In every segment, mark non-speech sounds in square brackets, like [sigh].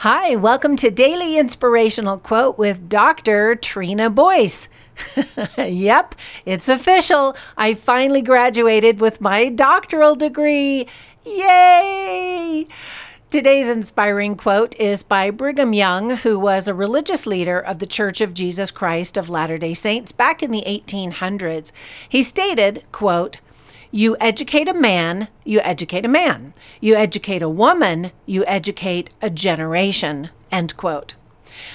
Hi, welcome to Daily Inspirational Quote with Dr. Trina Boyce. [laughs] yep, it's official. I finally graduated with my doctoral degree. Yay! Today's inspiring quote is by Brigham Young, who was a religious leader of the Church of Jesus Christ of Latter-day Saints back in the 1800s. He stated, quote, you educate a man, you educate a man. You educate a woman, you educate a generation. End quote.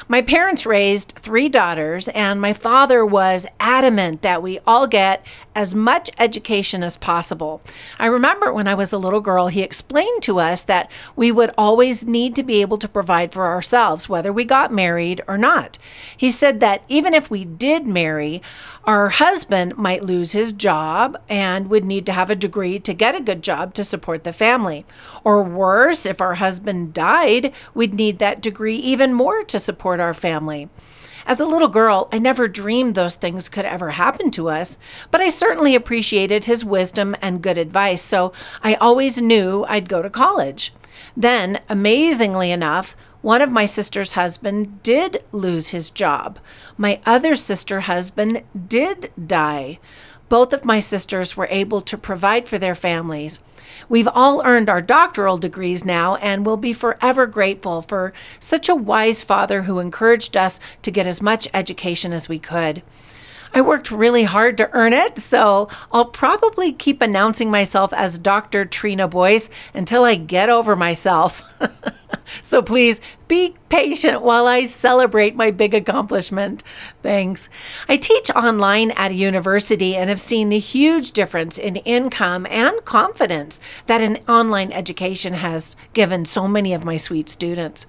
My parents raised three daughters, and my father was adamant that we all get as much education as possible. I remember when I was a little girl, he explained to us that we would always need to be able to provide for ourselves, whether we got married or not. He said that even if we did marry, our husband might lose his job and would need to have a degree to get a good job to support the family. Or worse, if our husband died, we'd need that degree even more to support our family. As a little girl, I never dreamed those things could ever happen to us, but I certainly appreciated his wisdom and good advice, so I always knew I'd go to college. Then, amazingly enough, one of my sister's husband did lose his job. My other sister husband did die. Both of my sisters were able to provide for their families. We've all earned our doctoral degrees now and will be forever grateful for such a wise father who encouraged us to get as much education as we could. I worked really hard to earn it, so I'll probably keep announcing myself as Dr. Trina Boyce until I get over myself. [laughs] so please be patient while I celebrate my big accomplishment. Thanks. I teach online at a university and have seen the huge difference in income and confidence that an online education has given so many of my sweet students.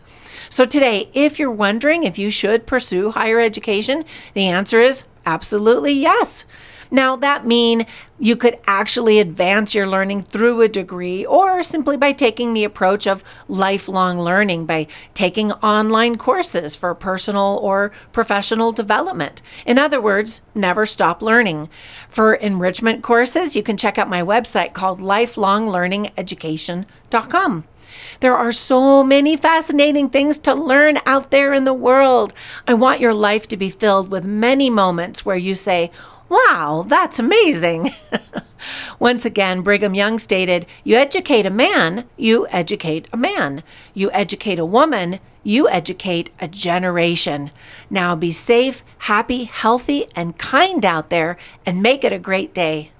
So, today, if you're wondering if you should pursue higher education, the answer is absolutely yes. Now, that mean you could actually advance your learning through a degree or simply by taking the approach of lifelong learning by taking online courses for personal or professional development. In other words, never stop learning. For enrichment courses, you can check out my website called lifelonglearningeducation.com. There are so many fascinating things to learn out there in the world. I want your life to be filled with many moments where you say, Wow, that's amazing. [laughs] Once again, Brigham Young stated, You educate a man, you educate a man. You educate a woman, you educate a generation. Now be safe, happy, healthy, and kind out there, and make it a great day.